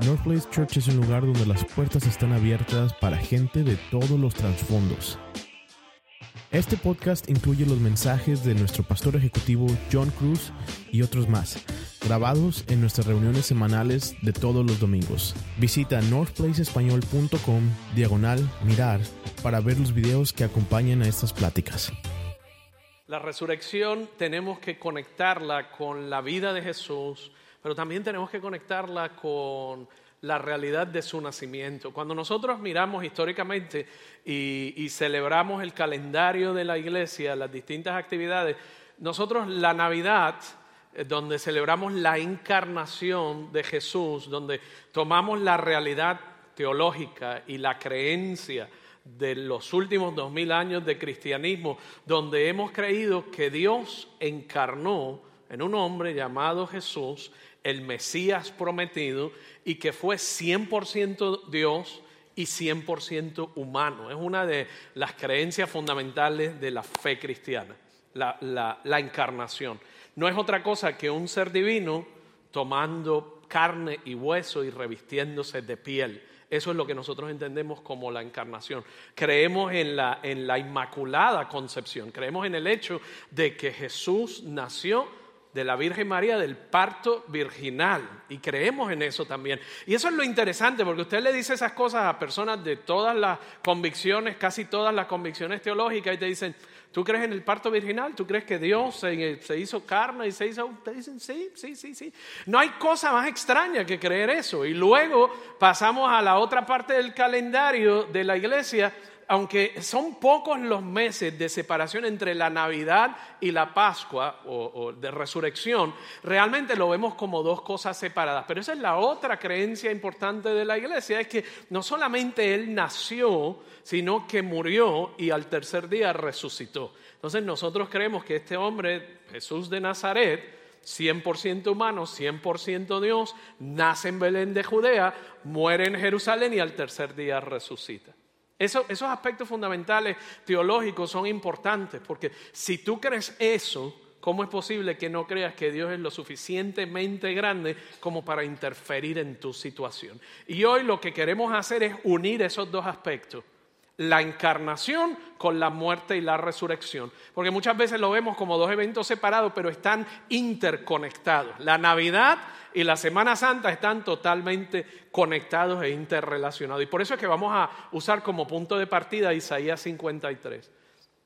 North Place Church es un lugar donde las puertas están abiertas para gente de todos los trasfondos. Este podcast incluye los mensajes de nuestro pastor ejecutivo John Cruz y otros más, grabados en nuestras reuniones semanales de todos los domingos. Visita northplaceespañol.com diagonal mirar para ver los videos que acompañan a estas pláticas. La resurrección tenemos que conectarla con la vida de Jesús, pero también tenemos que conectarla con la realidad de su nacimiento. Cuando nosotros miramos históricamente y, celebramos el calendario de la iglesia, las distintas actividades, nosotros la Navidad, eh, donde celebramos la encarnación de Jesús, donde tomamos la realidad teológica y la creencia de los últimos dos mil años de cristianismo, donde hemos creído que Dios encarnó en un hombre llamado Jesús, el Mesías prometido, y que fue 100% Dios y 100% humano. Es una de las creencias fundamentales de la fe cristiana, la, la encarnación. No es otra cosa que un ser divino tomando carne y hueso y revistiéndose de piel. Eso es lo que nosotros entendemos como la encarnación. Creemos en la, en la inmaculada concepción, creemos en el hecho de que Jesús nació de la Virgen María del parto virginal. Y creemos en eso también. Y eso es lo interesante, porque usted le dice esas cosas a personas de todas las convicciones, casi todas las convicciones teológicas, y te dicen, ¿tú crees en el parto virginal? ¿Tú crees que Dios se, hizo carne y se hizo... Te dicen, sí, sí, sí, sí. No hay cosa más extraña que creer eso. Y luego pasamos a la otra parte del calendario de la iglesia aunque son pocos los meses de separación entre la Navidad y la Pascua o, de resurrección, realmente lo vemos como dos cosas separadas. Pero esa es la otra creencia importante de la iglesia, es que no solamente Él nació, sino que murió y al tercer día resucitó. Entonces nosotros creemos que este hombre, Jesús de Nazaret, 100% humano, 100% Dios, nace en Belén de Judea, muere en Jerusalén y al tercer día resucita esos aspectos fundamentales teológicos son importantes porque si tú crees eso, ¿cómo es posible que no creas que Dios es lo suficientemente grande como para interferir en tu situación? Y hoy lo que queremos hacer es unir esos dos aspectos la encarnación con la muerte y la resurrección. Porque muchas veces lo vemos como dos eventos separados, pero están interconectados. La Navidad y la Semana Santa están totalmente conectados e interrelacionados. Y por eso es que vamos a usar como punto de partida Isaías 53.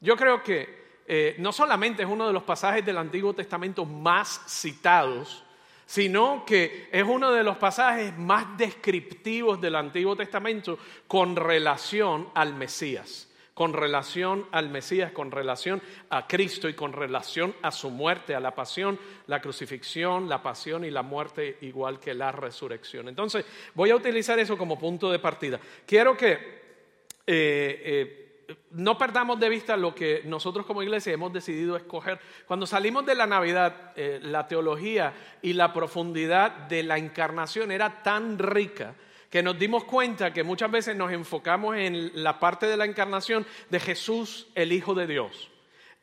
Yo creo que eh, no solamente es uno de los pasajes del Antiguo Testamento más citados, sino que es uno de los pasajes más descriptivos del Antiguo Testamento con relación al Mesías, con relación al Mesías, con relación a Cristo y con relación a su muerte, a la pasión, la crucifixión, la pasión y la muerte, igual que la resurrección. Entonces, voy a utilizar eso como punto de partida. Quiero que... Eh, eh, no perdamos de vista lo que nosotros como iglesia hemos decidido escoger. Cuando salimos de la Navidad, eh, la teología y la profundidad de la encarnación era tan rica que nos dimos cuenta que muchas veces nos enfocamos en la parte de la encarnación de Jesús, el Hijo de Dios.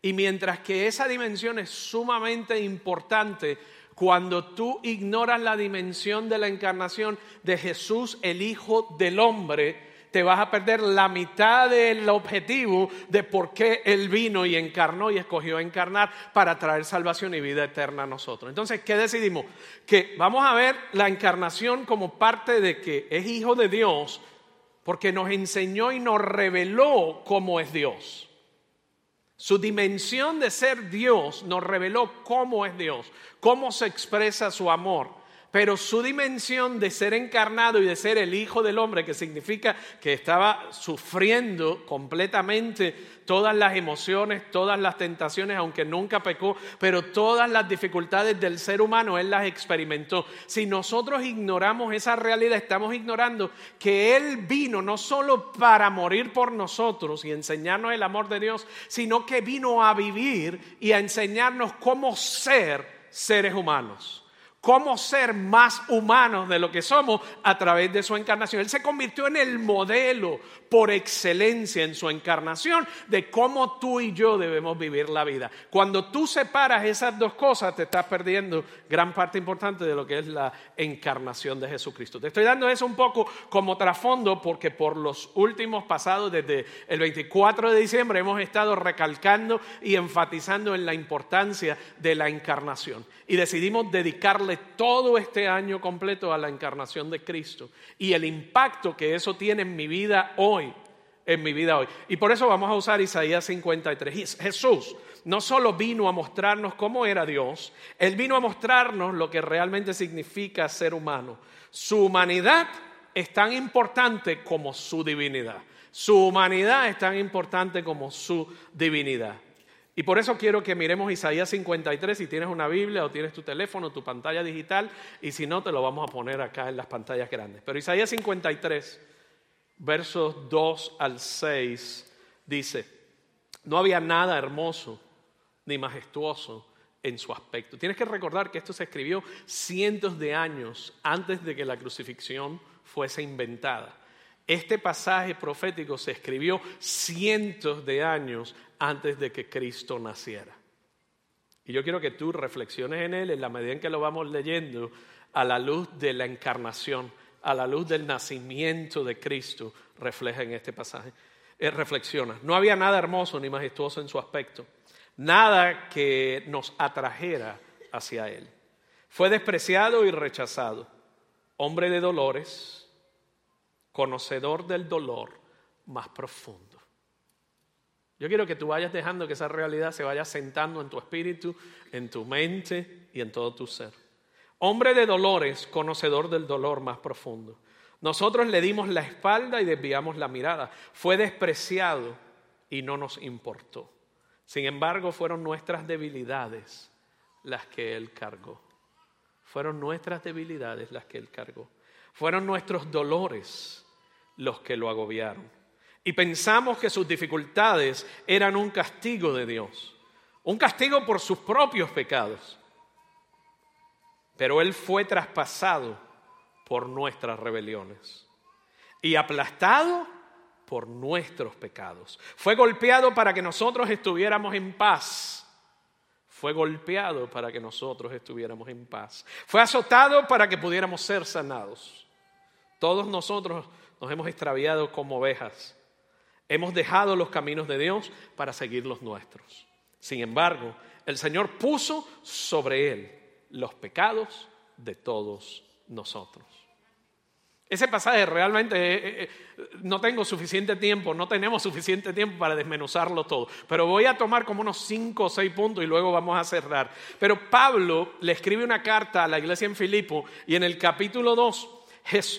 Y mientras que esa dimensión es sumamente importante, cuando tú ignoras la dimensión de la encarnación de Jesús, el Hijo del Hombre, te vas a perder la mitad del objetivo de por qué Él vino y encarnó y escogió encarnar para traer salvación y vida eterna a nosotros. Entonces, ¿qué decidimos? Que vamos a ver la encarnación como parte de que es hijo de Dios porque nos enseñó y nos reveló cómo es Dios. Su dimensión de ser Dios nos reveló cómo es Dios, cómo se expresa su amor pero su dimensión de ser encarnado y de ser el Hijo del Hombre, que significa que estaba sufriendo completamente todas las emociones, todas las tentaciones, aunque nunca pecó, pero todas las dificultades del ser humano Él las experimentó. Si nosotros ignoramos esa realidad, estamos ignorando que Él vino no solo para morir por nosotros y enseñarnos el amor de Dios, sino que vino a vivir y a enseñarnos cómo ser seres humanos cómo ser más humanos de lo que somos a través de su encarnación. Él se convirtió en el modelo por excelencia en su encarnación de cómo tú y yo debemos vivir la vida. Cuando tú separas esas dos cosas, te estás perdiendo gran parte importante de lo que es la encarnación de Jesucristo. Te estoy dando eso un poco como trasfondo porque por los últimos pasados, desde el 24 de diciembre, hemos estado recalcando y enfatizando en la importancia de la encarnación. Y decidimos dedicarle todo este año completo a la encarnación de Cristo y el impacto que eso tiene en mi vida hoy, en mi vida hoy. Y por eso vamos a usar Isaías 53. Jesús no solo vino a mostrarnos cómo era Dios, Él vino a mostrarnos lo que realmente significa ser humano. Su humanidad es tan importante como su divinidad. Su humanidad es tan importante como su divinidad. Y por eso quiero que miremos Isaías 53, si tienes una Biblia o tienes tu teléfono, tu pantalla digital, y si no, te lo vamos a poner acá en las pantallas grandes. Pero Isaías 53, versos 2 al 6, dice, no había nada hermoso ni majestuoso en su aspecto. Tienes que recordar que esto se escribió cientos de años antes de que la crucifixión fuese inventada. Este pasaje profético se escribió cientos de años antes de que Cristo naciera. Y yo quiero que tú reflexiones en él en la medida en que lo vamos leyendo a la luz de la encarnación, a la luz del nacimiento de Cristo, refleja en este pasaje. Eh, reflexiona. No había nada hermoso ni majestuoso en su aspecto, nada que nos atrajera hacia él. Fue despreciado y rechazado, hombre de dolores conocedor del dolor más profundo. Yo quiero que tú vayas dejando que esa realidad se vaya sentando en tu espíritu, en tu mente y en todo tu ser. Hombre de dolores, conocedor del dolor más profundo. Nosotros le dimos la espalda y desviamos la mirada. Fue despreciado y no nos importó. Sin embargo, fueron nuestras debilidades las que Él cargó. Fueron nuestras debilidades las que Él cargó. Fueron nuestros dolores los que lo agobiaron. Y pensamos que sus dificultades eran un castigo de Dios, un castigo por sus propios pecados. Pero Él fue traspasado por nuestras rebeliones y aplastado por nuestros pecados. Fue golpeado para que nosotros estuviéramos en paz. Fue golpeado para que nosotros estuviéramos en paz. Fue azotado para que pudiéramos ser sanados. Todos nosotros nos hemos extraviado como ovejas. Hemos dejado los caminos de Dios para seguir los nuestros. Sin embargo, el Señor puso sobre él los pecados de todos nosotros. Ese pasaje realmente eh, eh, no tengo suficiente tiempo, no tenemos suficiente tiempo para desmenuzarlo todo, pero voy a tomar como unos cinco o seis puntos y luego vamos a cerrar. Pero Pablo le escribe una carta a la iglesia en Filipo y en el capítulo 2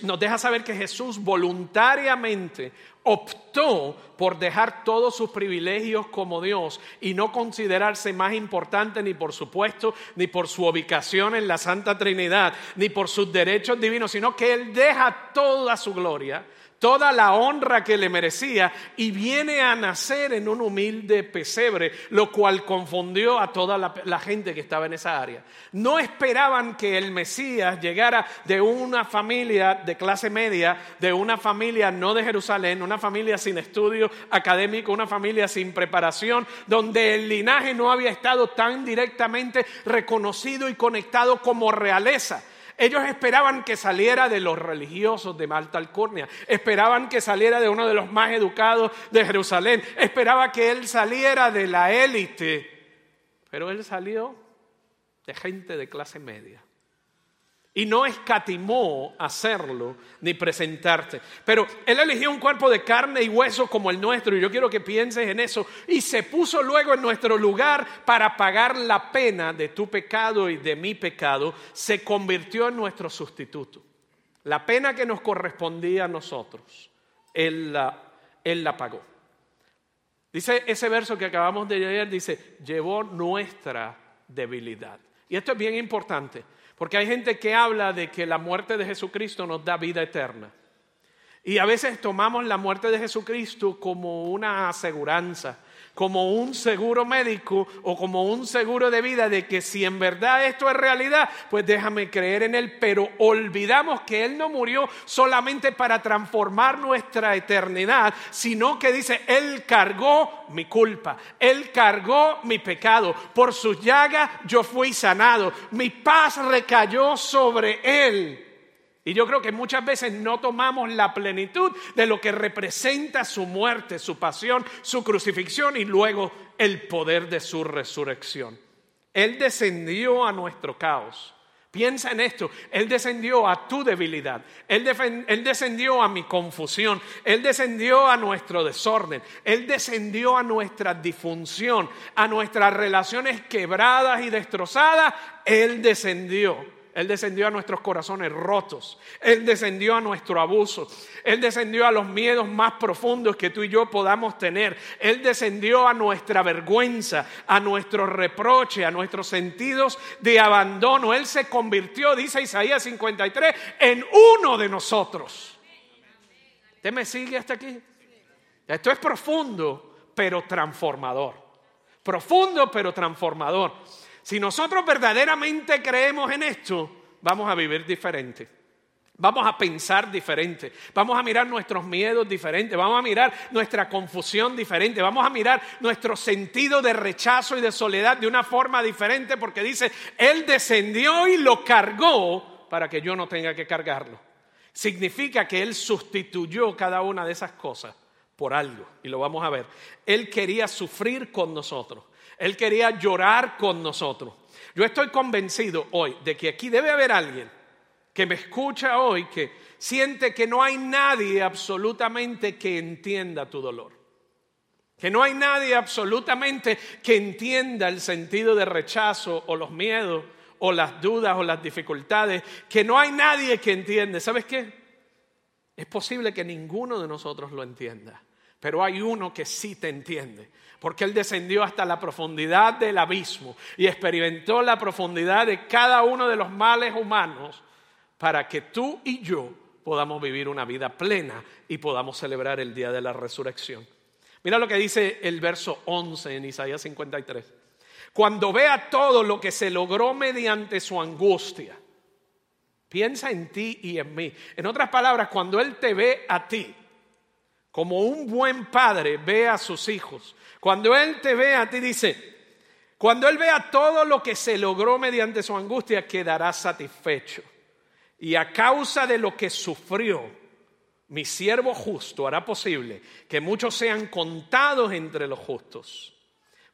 nos deja saber que Jesús voluntariamente optó por dejar todos sus privilegios como Dios y no considerarse más importante ni por su puesto, ni por su ubicación en la Santa Trinidad, ni por sus derechos divinos, sino que Él deja toda su gloria toda la honra que le merecía y viene a nacer en un humilde pesebre, lo cual confundió a toda la, gente que estaba en esa área. No esperaban que el Mesías llegara de una familia de clase media, de una familia no de Jerusalén, una familia sin estudio académico, una familia sin preparación, donde el linaje no había estado tan directamente reconocido y conectado como realeza ellos esperaban que saliera de los religiosos de Malta Alcurnia, esperaban que saliera de uno de los más educados de Jerusalén, esperaba que él saliera de la élite, pero él salió de gente de clase media y no escatimó hacerlo ni presentarte. Pero Él eligió un cuerpo de carne y hueso como el nuestro, y yo quiero que pienses en eso, y se puso luego en nuestro lugar para pagar la pena de tu pecado y de mi pecado, se convirtió en nuestro sustituto. La pena que nos correspondía a nosotros, Él la, él la pagó. Dice ese verso que acabamos de leer, dice, llevó nuestra debilidad. Y esto es bien importante. Porque hay gente que habla de que la muerte de Jesucristo nos da vida eterna. Y a veces tomamos la muerte de Jesucristo como una aseguranza, como un seguro médico o como un seguro de vida de que si en verdad esto es realidad, pues déjame creer en Él, pero olvidamos que Él no murió solamente para transformar nuestra eternidad, sino que dice, Él cargó mi culpa, Él cargó mi pecado, por sus llagas yo fui sanado, mi paz recayó sobre Él. Y yo creo que muchas veces no tomamos la plenitud de lo que representa su muerte, su pasión, su crucifixión y luego el poder de su resurrección. Él descendió a nuestro caos. Piensa en esto, Él descendió a tu debilidad, él, descendió a mi confusión, Él descendió a nuestro desorden, Él descendió a nuestra disfunción, a nuestras relaciones quebradas y destrozadas, Él descendió. Él descendió a nuestros corazones rotos. Él descendió a nuestro abuso. Él descendió a los miedos más profundos que tú y yo podamos tener. Él descendió a nuestra vergüenza, a nuestro reproche, a nuestros sentidos de abandono. Él se convirtió, dice Isaías 53, en uno de nosotros. ¿Usted me sigue hasta aquí? Esto es profundo, pero transformador. Profundo, pero transformador. Si nosotros verdaderamente creemos en esto, vamos a vivir diferente. Vamos a pensar diferente, vamos a mirar nuestros miedos diferentes, vamos a mirar nuestra confusión diferente, vamos a mirar nuestro sentido de rechazo y de soledad de una forma diferente porque dice, Él descendió y lo cargó para que yo no tenga que cargarlo. Significa que Él sustituyó cada una de esas cosas por algo, y lo vamos a ver. Él quería sufrir con nosotros. Él quería llorar con nosotros. Yo estoy convencido hoy de que aquí debe haber alguien que me escucha hoy que siente que no hay nadie absolutamente que entienda tu dolor. Que no hay nadie absolutamente que entienda el sentido de rechazo o los miedos o las dudas o las dificultades. Que no hay nadie que entiende. ¿Sabes qué? Es posible que ninguno de nosotros lo entienda. Pero hay uno que sí te entiende, porque Él descendió hasta la profundidad del abismo y experimentó la profundidad de cada uno de los males humanos para que tú y yo podamos vivir una vida plena y podamos celebrar el día de la resurrección. Mira lo que dice el verso 11 en Isaías 53. Cuando vea todo lo que se logró mediante su angustia, piensa en ti y en mí. En otras palabras, cuando Él te ve a ti, como un buen padre ve a sus hijos. Cuando Él te ve a ti, dice, cuando Él vea todo lo que se logró mediante su angustia, quedará satisfecho. Y a causa de lo que sufrió, mi siervo justo hará posible que muchos sean contados entre los justos,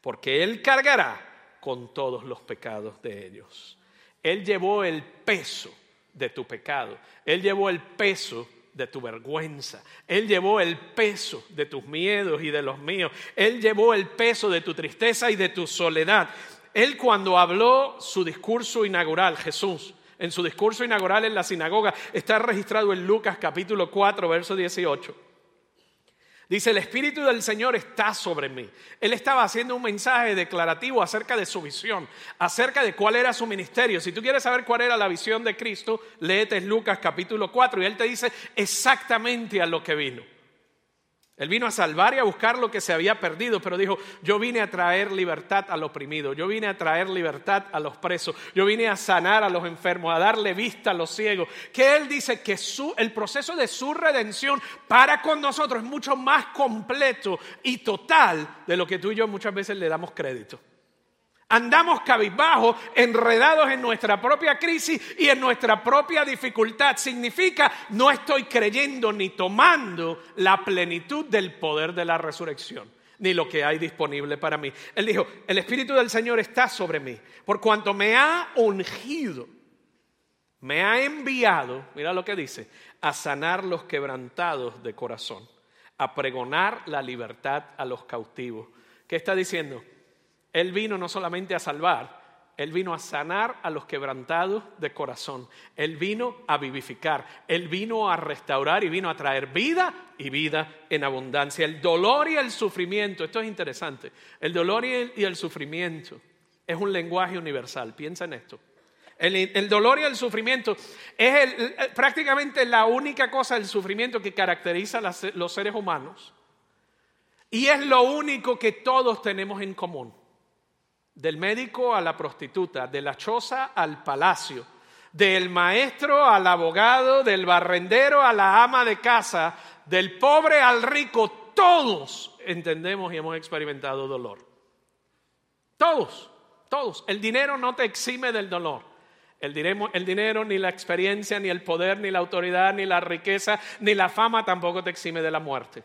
porque Él cargará con todos los pecados de ellos. Él llevó el peso de tu pecado, Él llevó el peso de tu vergüenza. Él llevó el peso de tus miedos y de los míos. Él llevó el peso de tu tristeza y de tu soledad. Él cuando habló su discurso inaugural, Jesús, en su discurso inaugural en la sinagoga, está registrado en Lucas capítulo 4, verso 18. Dice, el Espíritu del Señor está sobre mí. Él estaba haciendo un mensaje declarativo acerca de su visión, acerca de cuál era su ministerio. Si tú quieres saber cuál era la visión de Cristo, léete Lucas capítulo 4 y él te dice exactamente a lo que vino. Él vino a salvar y a buscar lo que se había perdido, pero dijo, yo vine a traer libertad al oprimido, yo vine a traer libertad a los presos, yo vine a sanar a los enfermos, a darle vista a los ciegos. Que Él dice que el proceso de su redención para con nosotros es mucho más completo y total de lo que tú y yo muchas veces le damos crédito. Andamos cabizbajos, enredados en nuestra propia crisis y en nuestra propia dificultad. Significa, no estoy creyendo ni tomando la plenitud del poder de la resurrección, ni lo que hay disponible para mí. Él dijo, el Espíritu del Señor está sobre mí, por cuanto me ha ungido, me ha enviado, mira lo que dice, a sanar los quebrantados de corazón, a pregonar la libertad a los cautivos. ¿Qué está diciendo? Él vino no solamente a salvar, Él vino a sanar a los quebrantados de corazón. Él vino a vivificar. Él vino a restaurar y vino a traer vida y vida en abundancia. El dolor y el sufrimiento, esto es interesante. El dolor y el, sufrimiento es un lenguaje universal. Piensa en esto. El, dolor y el sufrimiento es prácticamente la única cosa del sufrimiento que caracteriza a los seres humanos Y es lo único que todos tenemos en común. Del médico a la prostituta, de la choza al palacio, del maestro al abogado, del barrendero a la ama de casa, del pobre al rico, todos entendemos y hemos experimentado dolor. Todos, todos. El dinero no te exime del dolor. El dinero, el dinero, ni la experiencia, ni el poder, ni la autoridad, ni la riqueza, ni la fama tampoco te exime de la muerte.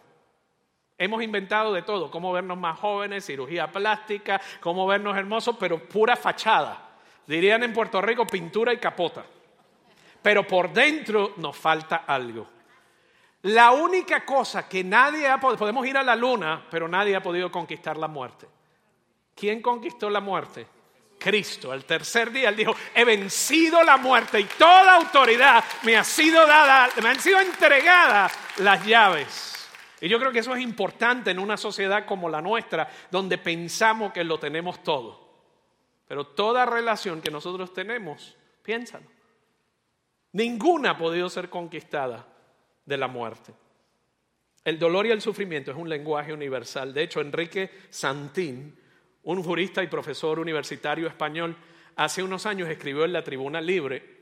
Hemos inventado de todo, cómo vernos más jóvenes, cirugía plástica, cómo vernos hermosos, pero pura fachada. Dirían en Puerto Rico pintura y capota. Pero por dentro nos falta algo. La única cosa que nadie ha podido, podemos ir a la luna, pero nadie ha podido conquistar la muerte. ¿Quién conquistó la muerte? Cristo. El tercer día él dijo, he vencido la muerte y toda autoridad me ha sido dada, me han sido entregadas las llaves. Y yo creo que eso es importante en una sociedad como la nuestra, donde pensamos que lo tenemos todo. Pero toda relación que nosotros tenemos, piénsalo, ninguna ha podido ser conquistada de la muerte. El dolor y el sufrimiento es un lenguaje universal. De hecho, Enrique Santín, un jurista y profesor universitario español, hace unos años escribió en la Tribuna Libre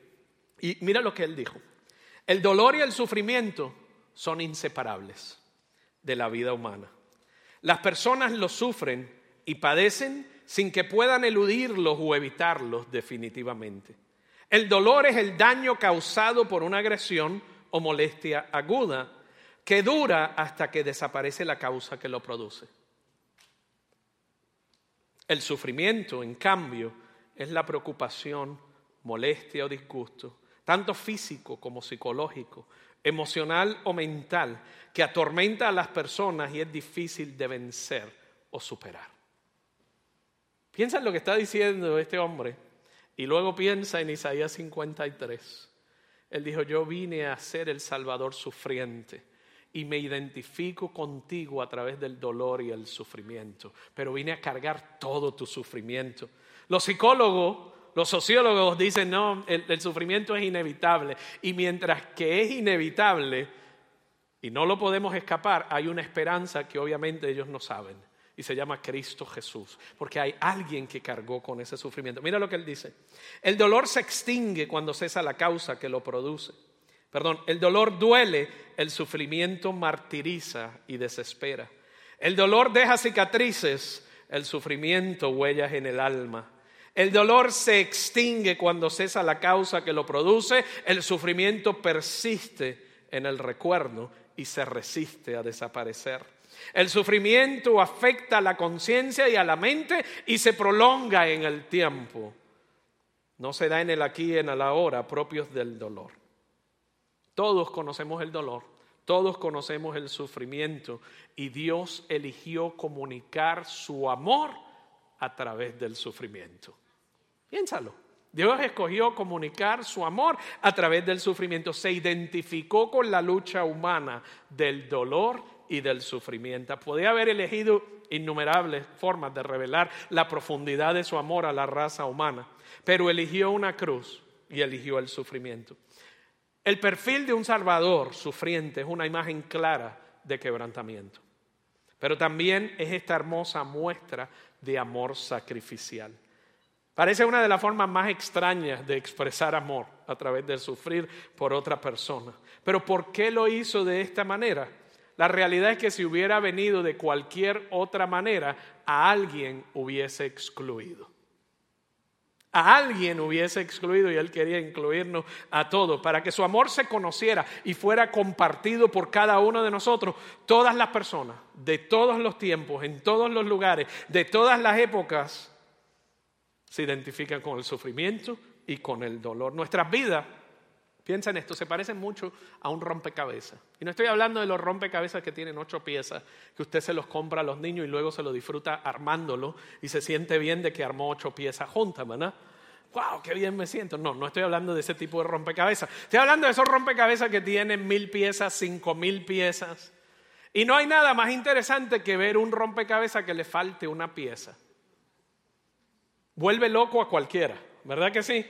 y mira lo que él dijo. El dolor y el sufrimiento son inseparables de la vida humana. Las personas lo sufren y padecen sin que puedan eludirlos o evitarlos definitivamente. El dolor es el daño causado por una agresión o molestia aguda que dura hasta que desaparece la causa que lo produce. El sufrimiento, en cambio, es la preocupación, molestia o disgusto, tanto físico como psicológico, emocional o mental, que atormenta a las personas y es difícil de vencer o superar. Piensa en lo que está diciendo este hombre y luego piensa en Isaías 53. Él dijo, yo vine a ser el Salvador sufriente y me identifico contigo a través del dolor y el sufrimiento, pero vine a cargar todo tu sufrimiento. Los psicólogos, los sociólogos dicen, no, el, sufrimiento es inevitable y mientras que es inevitable y no lo podemos escapar, hay una esperanza que obviamente ellos no saben y se llama Cristo Jesús, porque hay alguien que cargó con ese sufrimiento. Mira lo que él dice. El dolor se extingue cuando cesa la causa que lo produce. Perdón, el dolor duele, el sufrimiento martiriza y desespera. El dolor deja cicatrices, el sufrimiento huellas en el alma. El dolor se extingue cuando cesa la causa que lo produce, el sufrimiento persiste en el recuerdo y se resiste a desaparecer. El sufrimiento afecta a la conciencia y a la mente y se prolonga en el tiempo. No se da en el aquí y en el ahora propios del dolor. Todos conocemos el dolor, todos conocemos el sufrimiento y Dios eligió comunicar su amor a través del sufrimiento. Piénsalo. Dios escogió comunicar su amor a través del sufrimiento. Se identificó con la lucha humana del dolor y del sufrimiento. Podía haber elegido innumerables formas de revelar la profundidad de su amor a la raza humana, pero eligió una cruz y eligió el sufrimiento. El perfil de un Salvador sufriente es una imagen clara de quebrantamiento, pero también es esta hermosa muestra de amor sacrificial. Parece una de las formas más extrañas de expresar amor a través de sufrir por otra persona. Pero ¿por qué lo hizo de esta manera? La realidad es que si hubiera venido de cualquier otra manera, a alguien hubiese excluido. A alguien hubiese excluido y él quería incluirnos a todos para que su amor se conociera y fuera compartido por cada uno de nosotros. Todas las personas, de todos los tiempos, en todos los lugares, de todas las épocas, se identifican con el sufrimiento y con el dolor. Nuestras vidas Piensa en esto, se parece mucho a un rompecabezas. Y no estoy hablando de los rompecabezas que tienen ocho piezas, que usted se los compra a los niños y luego se lo disfruta armándolo y se siente bien de que armó ocho piezas juntas, ¿verdad? ¡Wow! ¡Qué bien me siento! No, no estoy hablando de ese tipo de rompecabezas. Estoy hablando de esos rompecabezas que tienen mil piezas, cinco mil piezas. Y no hay nada más interesante que ver un rompecabezas que le falte una pieza. Vuelve loco a cualquiera, ¿verdad que sí?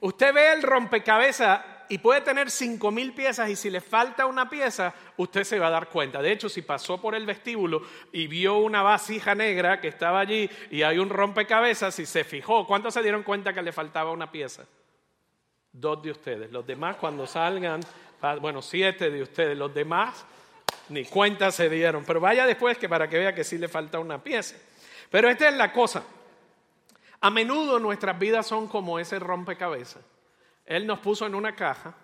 Usted ve el rompecabezas y puede tener cinco mil piezas y si le falta una pieza, usted se va a dar cuenta. De hecho, si pasó por el vestíbulo y vio una vasija negra que estaba allí y hay un rompecabezas y se fijó, ¿cuántos se dieron cuenta que le faltaba una pieza? Dos de ustedes. Los demás cuando salgan, bueno, siete de ustedes. Los demás ni cuenta se dieron. Pero vaya después que para que vea que sí le falta una pieza. Pero esta es la cosa. A menudo nuestras vidas son como ese rompecabezas. Él nos puso en una caja,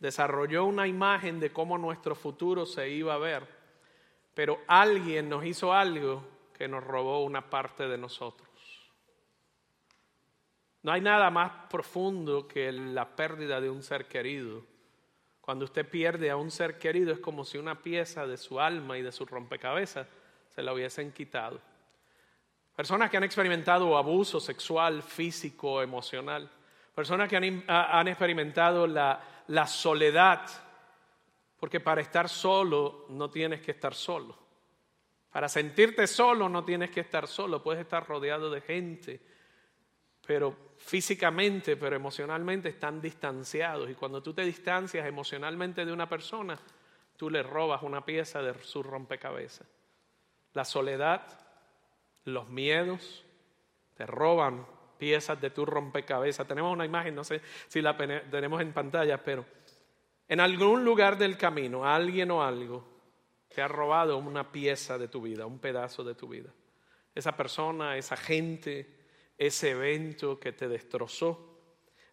desarrolló una imagen de cómo nuestro futuro se iba a ver, pero alguien nos hizo algo que nos robó una parte de nosotros. No hay nada más profundo que la pérdida de un ser querido. Cuando usted pierde a un ser querido es como si una pieza de su alma y de su rompecabezas se la hubiesen quitado. Personas que han experimentado abuso sexual, físico, emocional. Personas que han, experimentado la, la soledad. Porque para estar solo no tienes que estar solo. Para sentirte solo no tienes que estar solo. Puedes estar rodeado de gente. Pero físicamente, pero emocionalmente están distanciados. Y cuando tú te distancias emocionalmente de una persona, tú le robas una pieza de su rompecabezas. La soledad los miedos te roban piezas de tu rompecabezas. Tenemos una imagen, no sé si la tenemos en pantalla, pero en algún lugar del camino, alguien o algo te ha robado una pieza de tu vida, un pedazo de tu vida. Esa persona, esa gente, ese evento que te destrozó.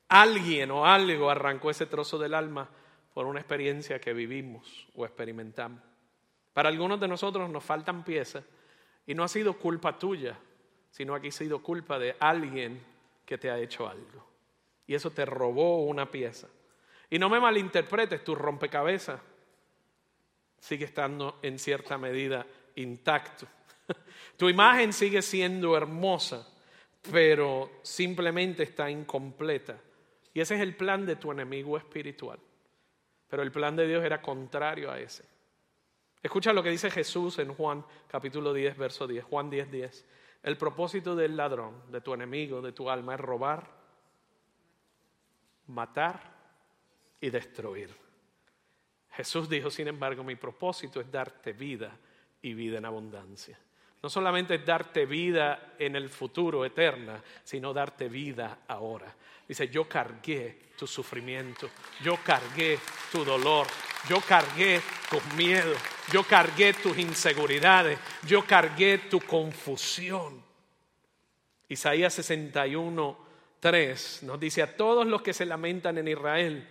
Alguien o algo arrancó ese trozo del alma por una experiencia que vivimos o experimentamos. Para algunos de nosotros nos faltan piezas y no ha sido culpa tuya, sino que ha sido culpa de alguien que te ha hecho algo. Y eso te robó una pieza. Y no me malinterpretes, tu rompecabezas sigue estando en cierta medida intacto. Tu imagen sigue siendo hermosa, pero simplemente está incompleta. Y ese es el plan de tu enemigo espiritual. Pero el plan de Dios era contrario a ese. Escucha lo que dice Jesús en Juan capítulo 10, verso 10. Juan 10, 10. El propósito del ladrón, de tu enemigo, de tu alma, es robar, matar y destruir. Jesús dijo, sin embargo, mi propósito es darte vida y vida en abundancia. No solamente es darte vida en el futuro eterna, sino darte vida ahora. Dice, yo cargué tu sufrimiento, yo cargué tu dolor, yo cargué tus miedos, yo cargué tus inseguridades, yo cargué tu confusión. Isaías 61, 3 nos dice, a todos los que se lamentan en Israel,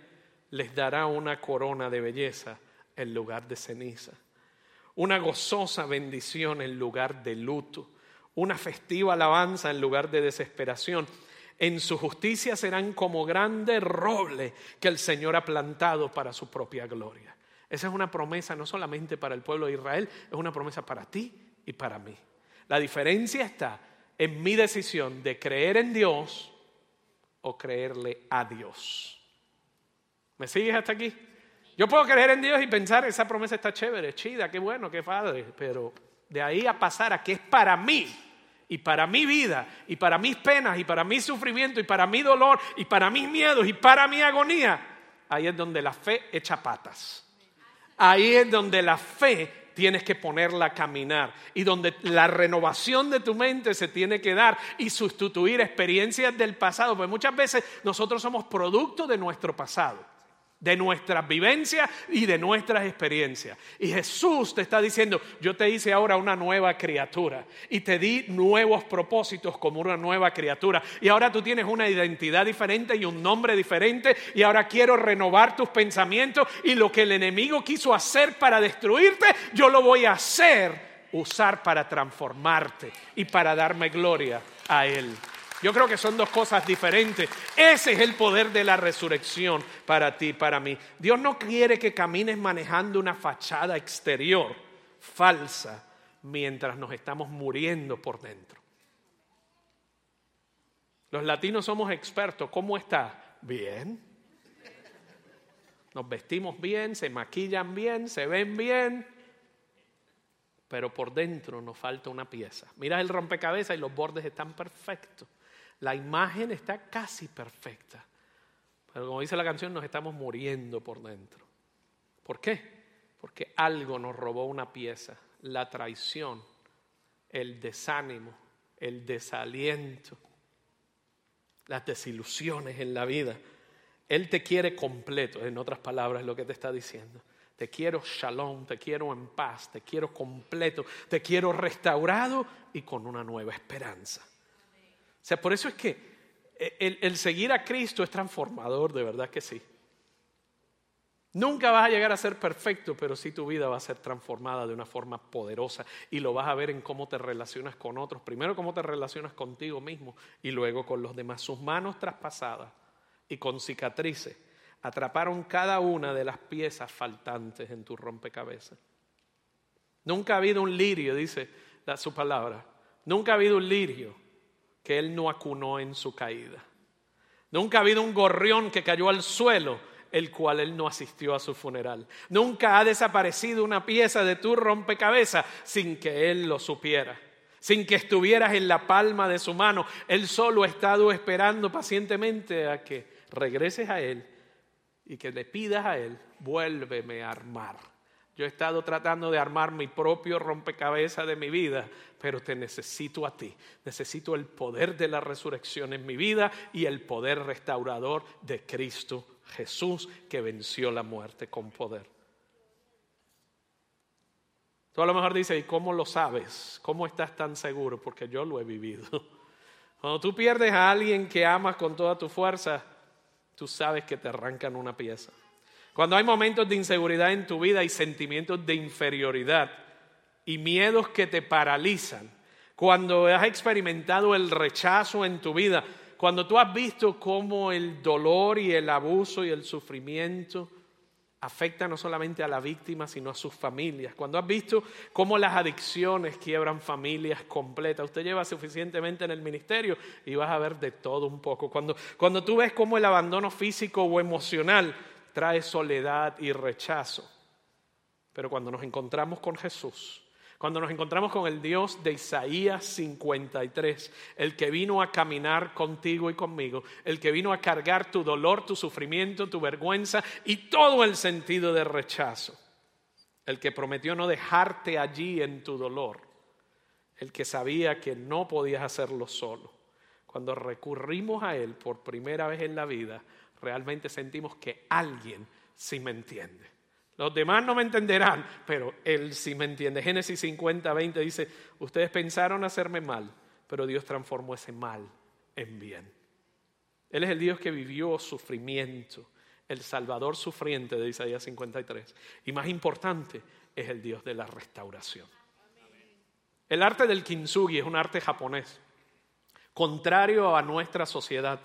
les dará una corona de belleza en lugar de ceniza una gozosa bendición en lugar de luto, una festiva alabanza en lugar de desesperación. En su justicia serán como grande roble que el Señor ha plantado para su propia gloria. Esa es una promesa no solamente para el pueblo de Israel, es una promesa para ti y para mí. La diferencia está en mi decisión de creer en Dios o creerle a Dios. ¿Me sigues hasta aquí? Yo puedo creer en Dios y pensar, esa promesa está chévere, chida, qué bueno, qué padre, pero de ahí a pasar a que es para mí y para mi vida y para mis penas y para mi sufrimiento y para mi dolor y para mis miedos y para mi agonía, ahí es donde la fe echa patas. Ahí es donde la fe tienes que ponerla a caminar y donde la renovación de tu mente se tiene que dar y sustituir experiencias del pasado, porque muchas veces nosotros somos producto de nuestro pasado de nuestras vivencias y de nuestras experiencias. Y Jesús te está diciendo, yo te hice ahora una nueva criatura y te di nuevos propósitos como una nueva criatura. Y ahora tú tienes una identidad diferente y un nombre diferente y ahora quiero renovar tus pensamientos y lo que el enemigo quiso hacer para destruirte, yo lo voy a hacer, usar para transformarte y para darme gloria a Él. Yo creo que son dos cosas diferentes. Ese es el poder de la resurrección para ti, para mí. Dios no quiere que camines manejando una fachada exterior falsa mientras nos estamos muriendo por dentro. Los latinos somos expertos. ¿Cómo está? Bien. Nos vestimos bien, se maquillan bien, se ven bien, pero por dentro nos falta una pieza. Mira el rompecabezas y los bordes están perfectos. La imagen está casi perfecta, Pero como dice la canción, nos estamos muriendo por dentro. ¿Por qué? Porque algo nos robó una pieza, la traición, el desánimo, el desaliento, las desilusiones en la vida. Él te quiere completo, en otras palabras, lo que te está diciendo. Te quiero shalom, te quiero en paz, te quiero completo, te quiero restaurado y con una nueva esperanza. O sea, por eso es que el, el seguir a Cristo es transformador, de verdad que sí. Nunca vas a llegar a ser perfecto, pero sí tu vida va a ser transformada de una forma poderosa y lo vas a ver en cómo te relacionas con otros. Primero cómo te relacionas contigo mismo y luego con los demás. Sus manos traspasadas y con cicatrices atraparon cada una de las piezas faltantes en tu rompecabezas. Nunca ha habido un lirio, dice su palabra. Nunca ha habido un lirio que él no acunó en su caída. Nunca ha habido un gorrión que cayó al suelo el cual él no asistió a su funeral. Nunca ha desaparecido una pieza de tu rompecabezas sin que él lo supiera, sin que estuvieras en la palma de su mano. Él solo ha estado esperando pacientemente a que regreses a él y que le pidas a él, vuélveme a armar. Yo he estado tratando de armar mi propio rompecabezas de mi vida, pero te necesito a ti. Necesito el poder de la resurrección en mi vida y el poder restaurador de Cristo Jesús que venció la muerte con poder. Tú a lo mejor dices, ¿y cómo lo sabes? ¿Cómo estás tan seguro? Porque yo lo he vivido. Cuando tú pierdes a alguien que amas con toda tu fuerza, tú sabes que te arrancan una pieza. Cuando hay momentos de inseguridad en tu vida y sentimientos de inferioridad y miedos que te paralizan, cuando has experimentado el rechazo en tu vida, cuando tú has visto cómo el dolor y el abuso y el sufrimiento afecta no solamente a la víctima, sino a sus familias. Cuando has visto cómo las adicciones quiebran familias completas. Usted lleva suficientemente en el ministerio y vas a ver de todo un poco. Cuando, cuando tú ves cómo el abandono físico o emocional trae soledad y rechazo. Pero cuando nos encontramos con Jesús, cuando nos encontramos con el Dios de Isaías 53, el que vino a caminar contigo y conmigo, el que vino a cargar tu dolor, tu sufrimiento, tu vergüenza y todo el sentido de rechazo, el que prometió no dejarte allí en tu dolor, el que sabía que no podías hacerlo solo. Cuando recurrimos a Él por primera vez en la vida, realmente sentimos que alguien sí me entiende. Los demás no me entenderán, pero Él sí me entiende. Génesis 50, 20 dice, ustedes pensaron hacerme mal, pero Dios transformó ese mal en bien. Él es el Dios que vivió sufrimiento, el Salvador sufriente de Isaías 53. Y más importante, es el Dios de la restauración. El arte del kintsugi es un arte japonés, contrario a nuestra sociedad,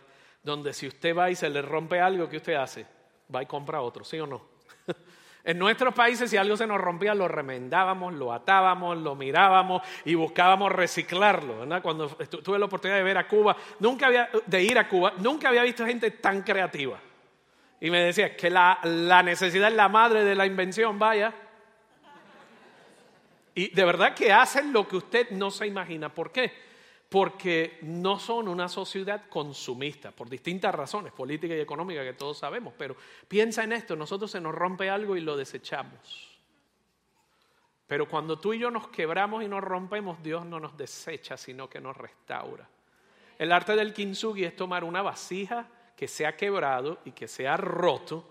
donde si usted va y se le rompe algo, ¿qué usted hace? Va y compra otro, ¿sí o no? En nuestros países, si algo se nos rompía, lo remendábamos, lo atábamos, lo mirábamos y buscábamos reciclarlo. Cuando tuve la oportunidad de ver a Cuba, nunca había, de ir a Cuba, nunca había visto gente tan creativa. Y me decía que la, la necesidad es la madre de la invención, vaya. Y de verdad que hacen lo que usted no se imagina. ¿Por qué? Porque no son una sociedad consumista, por distintas razones, políticas y económicas que todos sabemos, pero piensa en esto, nosotros se nos rompe algo y lo desechamos. Pero cuando tú y yo nos quebramos y nos rompemos, Dios no nos desecha, sino que nos restaura. El arte del kintsugi es tomar una vasija que se ha quebrado y que se ha roto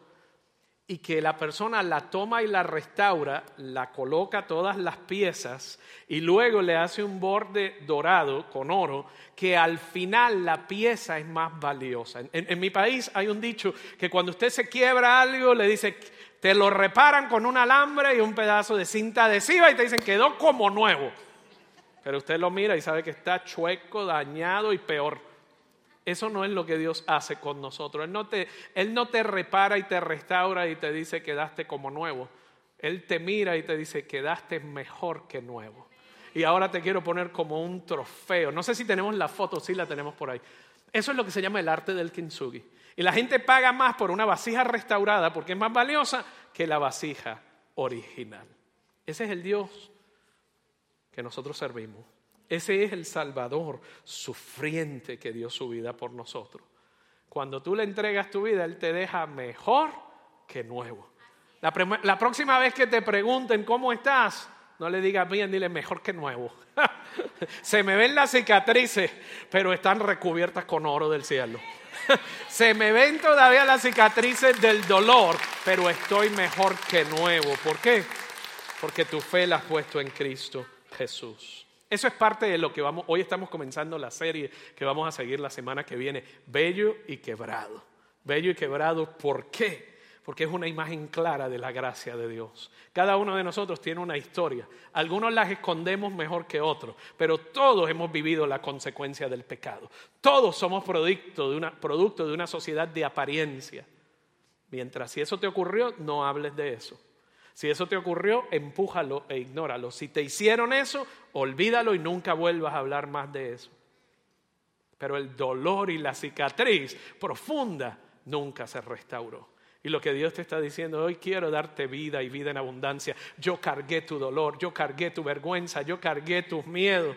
y que la persona la toma y la restaura, la coloca todas las piezas y luego le hace un borde dorado con oro, que al final la pieza es más valiosa. En, mi país hay un dicho que cuando usted se quiebra algo, le dice, te lo reparan con un alambre y un pedazo de cinta adhesiva y te dicen, quedó como nuevo. Pero usted lo mira y sabe que está chueco, dañado y peor. Eso no es lo que Dios hace con nosotros. Él no, te, él no te repara y te restaura y te dice quedaste como nuevo. Él te mira y te dice quedaste mejor que nuevo. Y ahora te quiero poner como un trofeo. No sé si tenemos la foto, sí la tenemos por ahí. Eso es lo que se llama el arte del kintsugi. Y la gente paga más por una vasija restaurada porque es más valiosa que la vasija original. Ese es el Dios que nosotros servimos. Ese es el Salvador sufriente que dio su vida por nosotros. cuando tú le entregas tu vida, Él te deja mejor que nuevo. La, la próxima vez que te pregunten cómo estás, no le digas bien, dile mejor que nuevo. Se me ven las cicatrices, pero están recubiertas con oro del cielo. Se me ven todavía las cicatrices del dolor, pero estoy mejor que nuevo. ¿Por qué? Porque tu fe la has puesto en Cristo Jesús. Eso es parte de lo que vamos, hoy estamos comenzando la serie que vamos a seguir la semana que viene, Bello y Quebrado. Bello y Quebrado, ¿por qué? porque es una imagen clara de la gracia de Dios. Cada uno de nosotros tiene una historia. Algunos las escondemos mejor que otros, pero todos hemos vivido la consecuencia del pecado. Todos somos producto de una, producto de una sociedad de apariencia. Mientras si eso te ocurrió, no hables de eso. Si eso te ocurrió, empújalo e ignóralo. Si te hicieron eso, olvídalo y nunca vuelvas a hablar más de eso. Pero el dolor y la cicatriz profunda nunca se restauró. Y lo que Dios te está diciendo, hoy quiero darte vida y vida en abundancia. Yo cargué tu dolor, yo cargué tu vergüenza, yo cargué tus miedos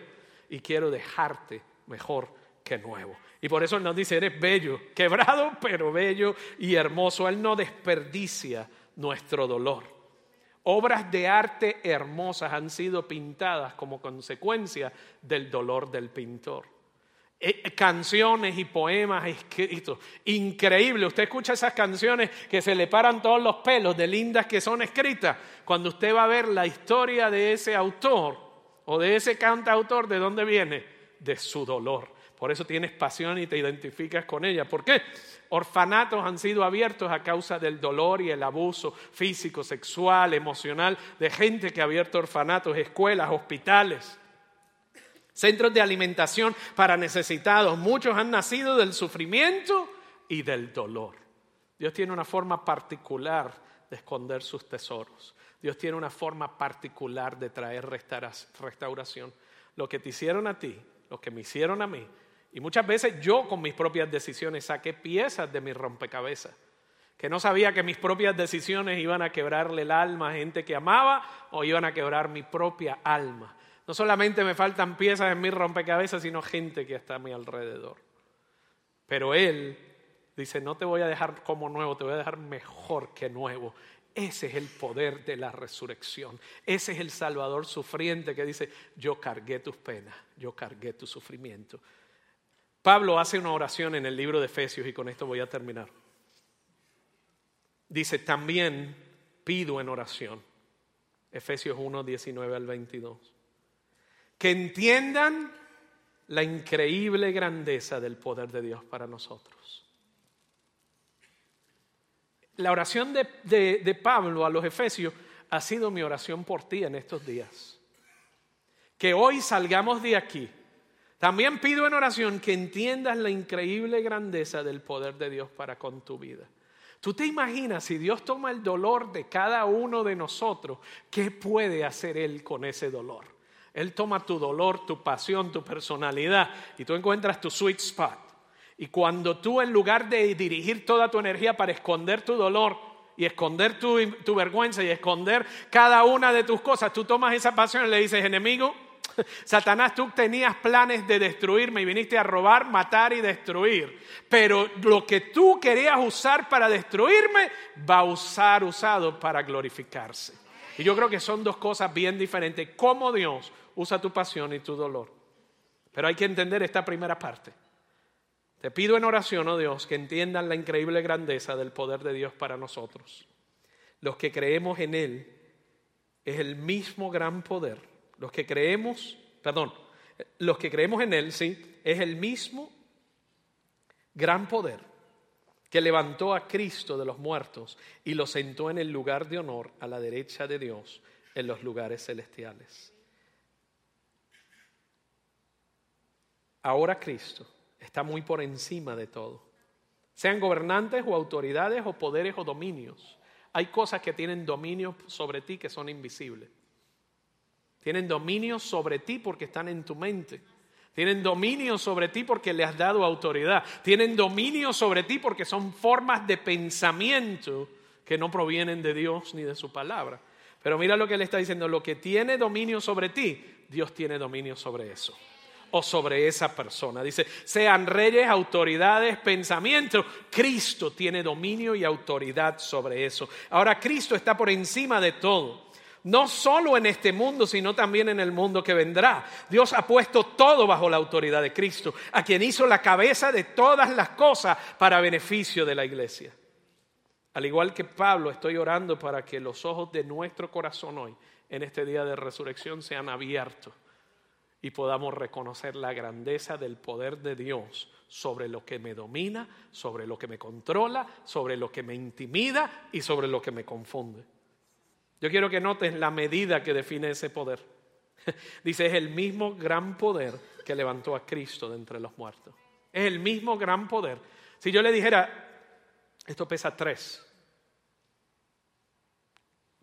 y quiero dejarte mejor que nuevo. Y por eso Él nos dice, eres bello, quebrado, pero bello y hermoso. Él no desperdicia nuestro dolor. Obras de arte hermosas han sido pintadas como consecuencia del dolor del pintor. Eh, canciones y poemas escritos. Increíble. Usted escucha esas canciones que se le paran todos los pelos de lindas que son escritas. Cuando usted va a ver la historia de ese autor o de ese cantautor, ¿de dónde viene? De su dolor. Por eso tienes pasión y te identificas con ella. ¿Por qué? Orfanatos han sido abiertos a causa del dolor y el abuso físico, sexual, emocional de gente que ha abierto orfanatos, escuelas, hospitales centros de alimentación para necesitados. Muchos han nacido del sufrimiento y del dolor. Dios tiene una forma particular de esconder sus tesoros. Dios tiene una forma particular de traer restauración. Lo que te hicieron a ti, lo que me hicieron a mí. Y muchas veces yo con mis propias decisiones saqué piezas de mi rompecabezas. Que no sabía que mis propias decisiones iban a quebrarle el alma a gente que amaba o iban a quebrar mi propia alma. No solamente me faltan piezas en mi rompecabezas, sino gente que está a mi alrededor. Pero Él dice, no te voy a dejar como nuevo, te voy a dejar mejor que nuevo. Ese es el poder de la resurrección. Ese es el Salvador sufriente que dice, yo cargué tus penas, yo cargué tu sufrimiento. Pablo hace una oración en el libro de Efesios y con esto voy a terminar. Dice, también pido en oración. Efesios 1, 19 al 22 que entiendan la increíble grandeza del poder de Dios para nosotros. La oración de, Pablo a los Efesios ha sido mi oración por ti en estos días. Que hoy salgamos de aquí. También pido en oración que entiendas la increíble grandeza del poder de Dios para con tu vida. Tú te imaginas si Dios toma el dolor de cada uno de nosotros, ¿qué puede hacer Él con ese dolor? Él toma tu dolor, tu pasión, tu personalidad y tú encuentras tu sweet spot. Y cuando tú en lugar de dirigir toda tu energía para esconder tu dolor y esconder tu, vergüenza y esconder cada una de tus cosas, tú tomas esa pasión y le dices, enemigo, Satanás, tú tenías planes de destruirme y viniste a robar, matar y destruir. Pero lo que tú querías usar para destruirme va a ser usado para glorificarse. Y yo creo que son dos cosas bien diferentes. Cómo Dios usa tu pasión y tu dolor. Pero hay que entender esta primera parte. Te pido en oración, oh Dios, que entiendan la increíble grandeza del poder de Dios para nosotros. Los que creemos en Él es el mismo gran poder. Los que creemos, perdón, los que creemos en Él, sí, es el mismo gran poder que levantó a Cristo de los muertos y lo sentó en el lugar de honor a la derecha de Dios en los lugares celestiales. Ahora Cristo está muy por encima de todo. Sean gobernantes o autoridades o poderes o dominios. Hay cosas que tienen dominio sobre ti que son invisibles. Tienen dominio sobre ti porque están en tu mente. Tienen dominio sobre ti porque le has dado autoridad. Tienen dominio sobre ti porque son formas de pensamiento que no provienen de Dios ni de su palabra. Pero mira lo que le está diciendo, lo que tiene dominio sobre ti, Dios tiene dominio sobre eso. o sobre esa persona. Dice, sean reyes, autoridades, pensamientos. Cristo tiene dominio y autoridad sobre eso. Ahora Cristo está por encima de todo. No solo en este mundo, sino también en el mundo que vendrá. Dios ha puesto todo bajo la autoridad de Cristo, a quien hizo la cabeza de todas las cosas para beneficio de la iglesia. Al igual que Pablo, estoy orando para que los ojos de nuestro corazón hoy, en este día de resurrección, sean abiertos y podamos reconocer la grandeza del poder de Dios sobre lo que me domina, sobre lo que me controla, sobre lo que me intimida y sobre lo que me confunde. Yo quiero que notes la medida que define ese poder. Dice, es el mismo gran poder que levantó a Cristo de entre los muertos. Es el mismo gran poder. Si yo le dijera, esto pesa tres,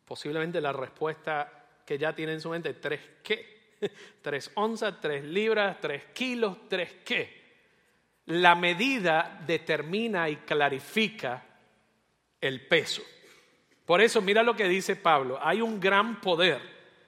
posiblemente la respuesta que ya tiene en su mente, tres qué. Tres onzas, tres libras, tres kilos, tres qué. La medida determina y clarifica el peso. Por eso mira lo que dice Pablo, hay un gran poder,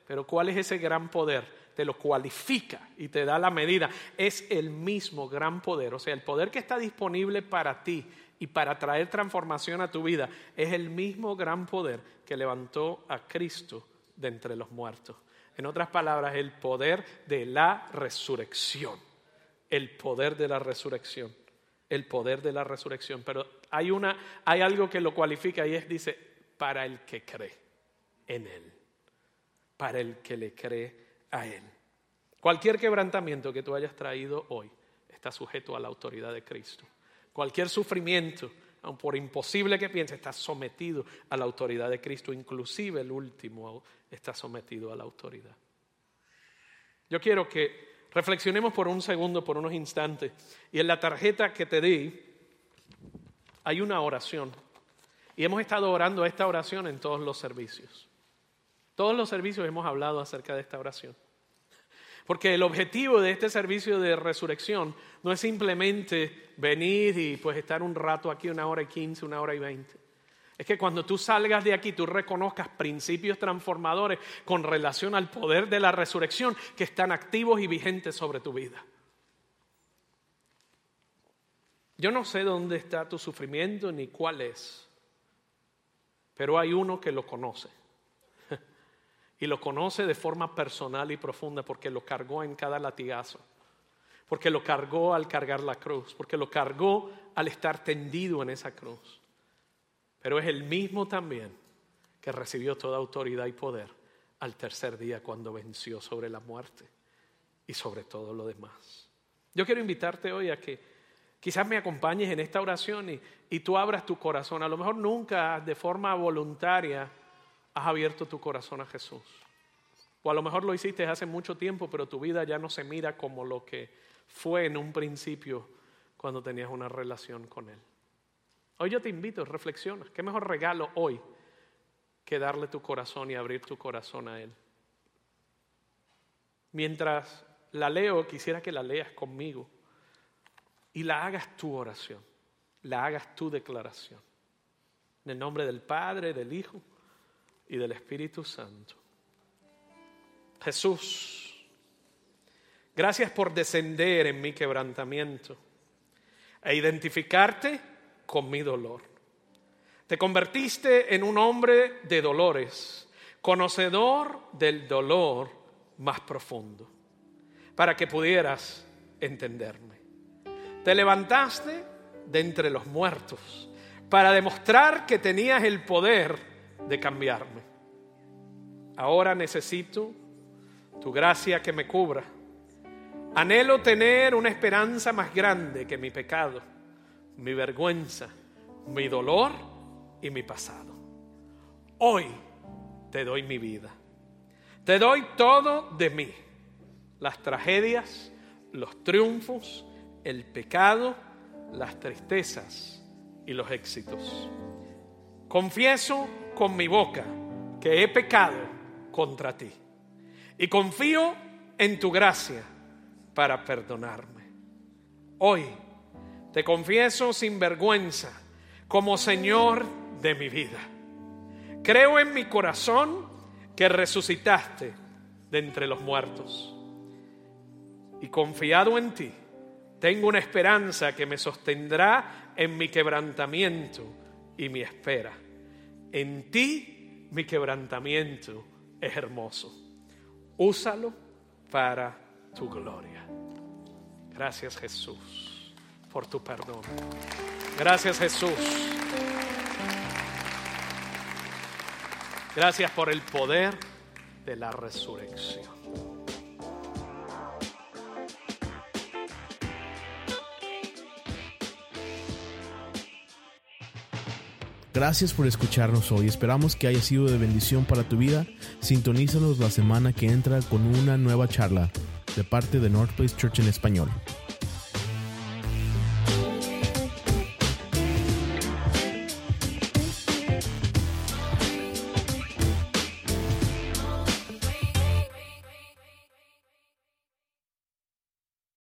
pero ¿cuál es ese gran poder? Te lo cualifica y te da la medida. Es el mismo gran poder, o sea, el poder que está disponible para ti y para traer transformación a tu vida es el mismo gran poder que levantó a Cristo de entre los muertos. En otras palabras, el poder de la resurrección. El poder de la resurrección. El poder de la resurrección. Pero hay, una, hay algo que lo cualifica y es, dice, para el que cree en Él, para el que le cree a Él. Cualquier quebrantamiento que tú hayas traído hoy está sujeto a la autoridad de Cristo. Cualquier sufrimiento, aun por imposible que piense, está sometido a la autoridad de Cristo. Inclusive el último está sometido a la autoridad. Yo quiero que reflexionemos por un segundo, por unos instantes. Y en la tarjeta que te di hay una oración y hemos estado orando esta oración en todos los servicios. Todos los servicios hemos hablado acerca de esta oración. Porque el objetivo de este servicio de resurrección no es simplemente venir y pues estar un rato aquí, una hora y quince, una hora y veinte. Es que cuando tú salgas de aquí, tú reconozcas principios transformadores con relación al poder de la resurrección que están activos y vigentes sobre tu vida. Yo no sé dónde está tu sufrimiento ni cuál es. Pero hay uno que lo conoce. Y lo conoce de forma personal y profunda porque lo cargó en cada latigazo. Porque lo cargó al cargar la cruz. Porque lo cargó al estar tendido en esa cruz. Pero es el mismo también que recibió toda autoridad y poder al tercer día cuando venció sobre la muerte y sobre todo lo demás. Yo quiero invitarte hoy a que Quizás me acompañes en esta oración y, tú abras tu corazón. A lo mejor nunca de forma voluntaria has abierto tu corazón a Jesús. O a lo mejor lo hiciste hace mucho tiempo, pero tu vida ya no se mira como lo que fue en un principio cuando tenías una relación con Él. Hoy yo te invito, reflexiona. ¿Qué mejor regalo hoy que darle tu corazón y abrir tu corazón a Él? Mientras la leo, quisiera que la leas conmigo y la hagas tu oración, la hagas tu declaración. En el nombre del Padre, del Hijo y del Espíritu Santo. Jesús, gracias por descender en mi quebrantamiento e identificarte con mi dolor. Te convertiste en un hombre de dolores, conocedor del dolor más profundo, para que pudieras entenderme. Te levantaste de entre los muertos para demostrar que tenías el poder de cambiarme. Ahora necesito tu gracia que me cubra. Anhelo tener una esperanza más grande que mi pecado, mi vergüenza, mi dolor y mi pasado. Hoy te doy mi vida. Te doy todo de mí. Las tragedias, los triunfos, el pecado, las tristezas y los éxitos. Confieso con mi boca que he pecado contra ti y confío en tu gracia para perdonarme. Hoy te confieso sin vergüenza como Señor de mi vida. Creo en mi corazón que resucitaste de entre los muertos y confiado en ti, tengo una esperanza que me sostendrá en mi quebrantamiento y mi espera. En ti mi quebrantamiento es hermoso. Úsalo para tu gloria. Gracias Jesús por tu perdón. Gracias Jesús. Gracias por el poder de la resurrección. Gracias por escucharnos hoy. Esperamos que haya sido de bendición para tu vida. Sintonízanos la semana que entra con una nueva charla de parte de North Place Church en español.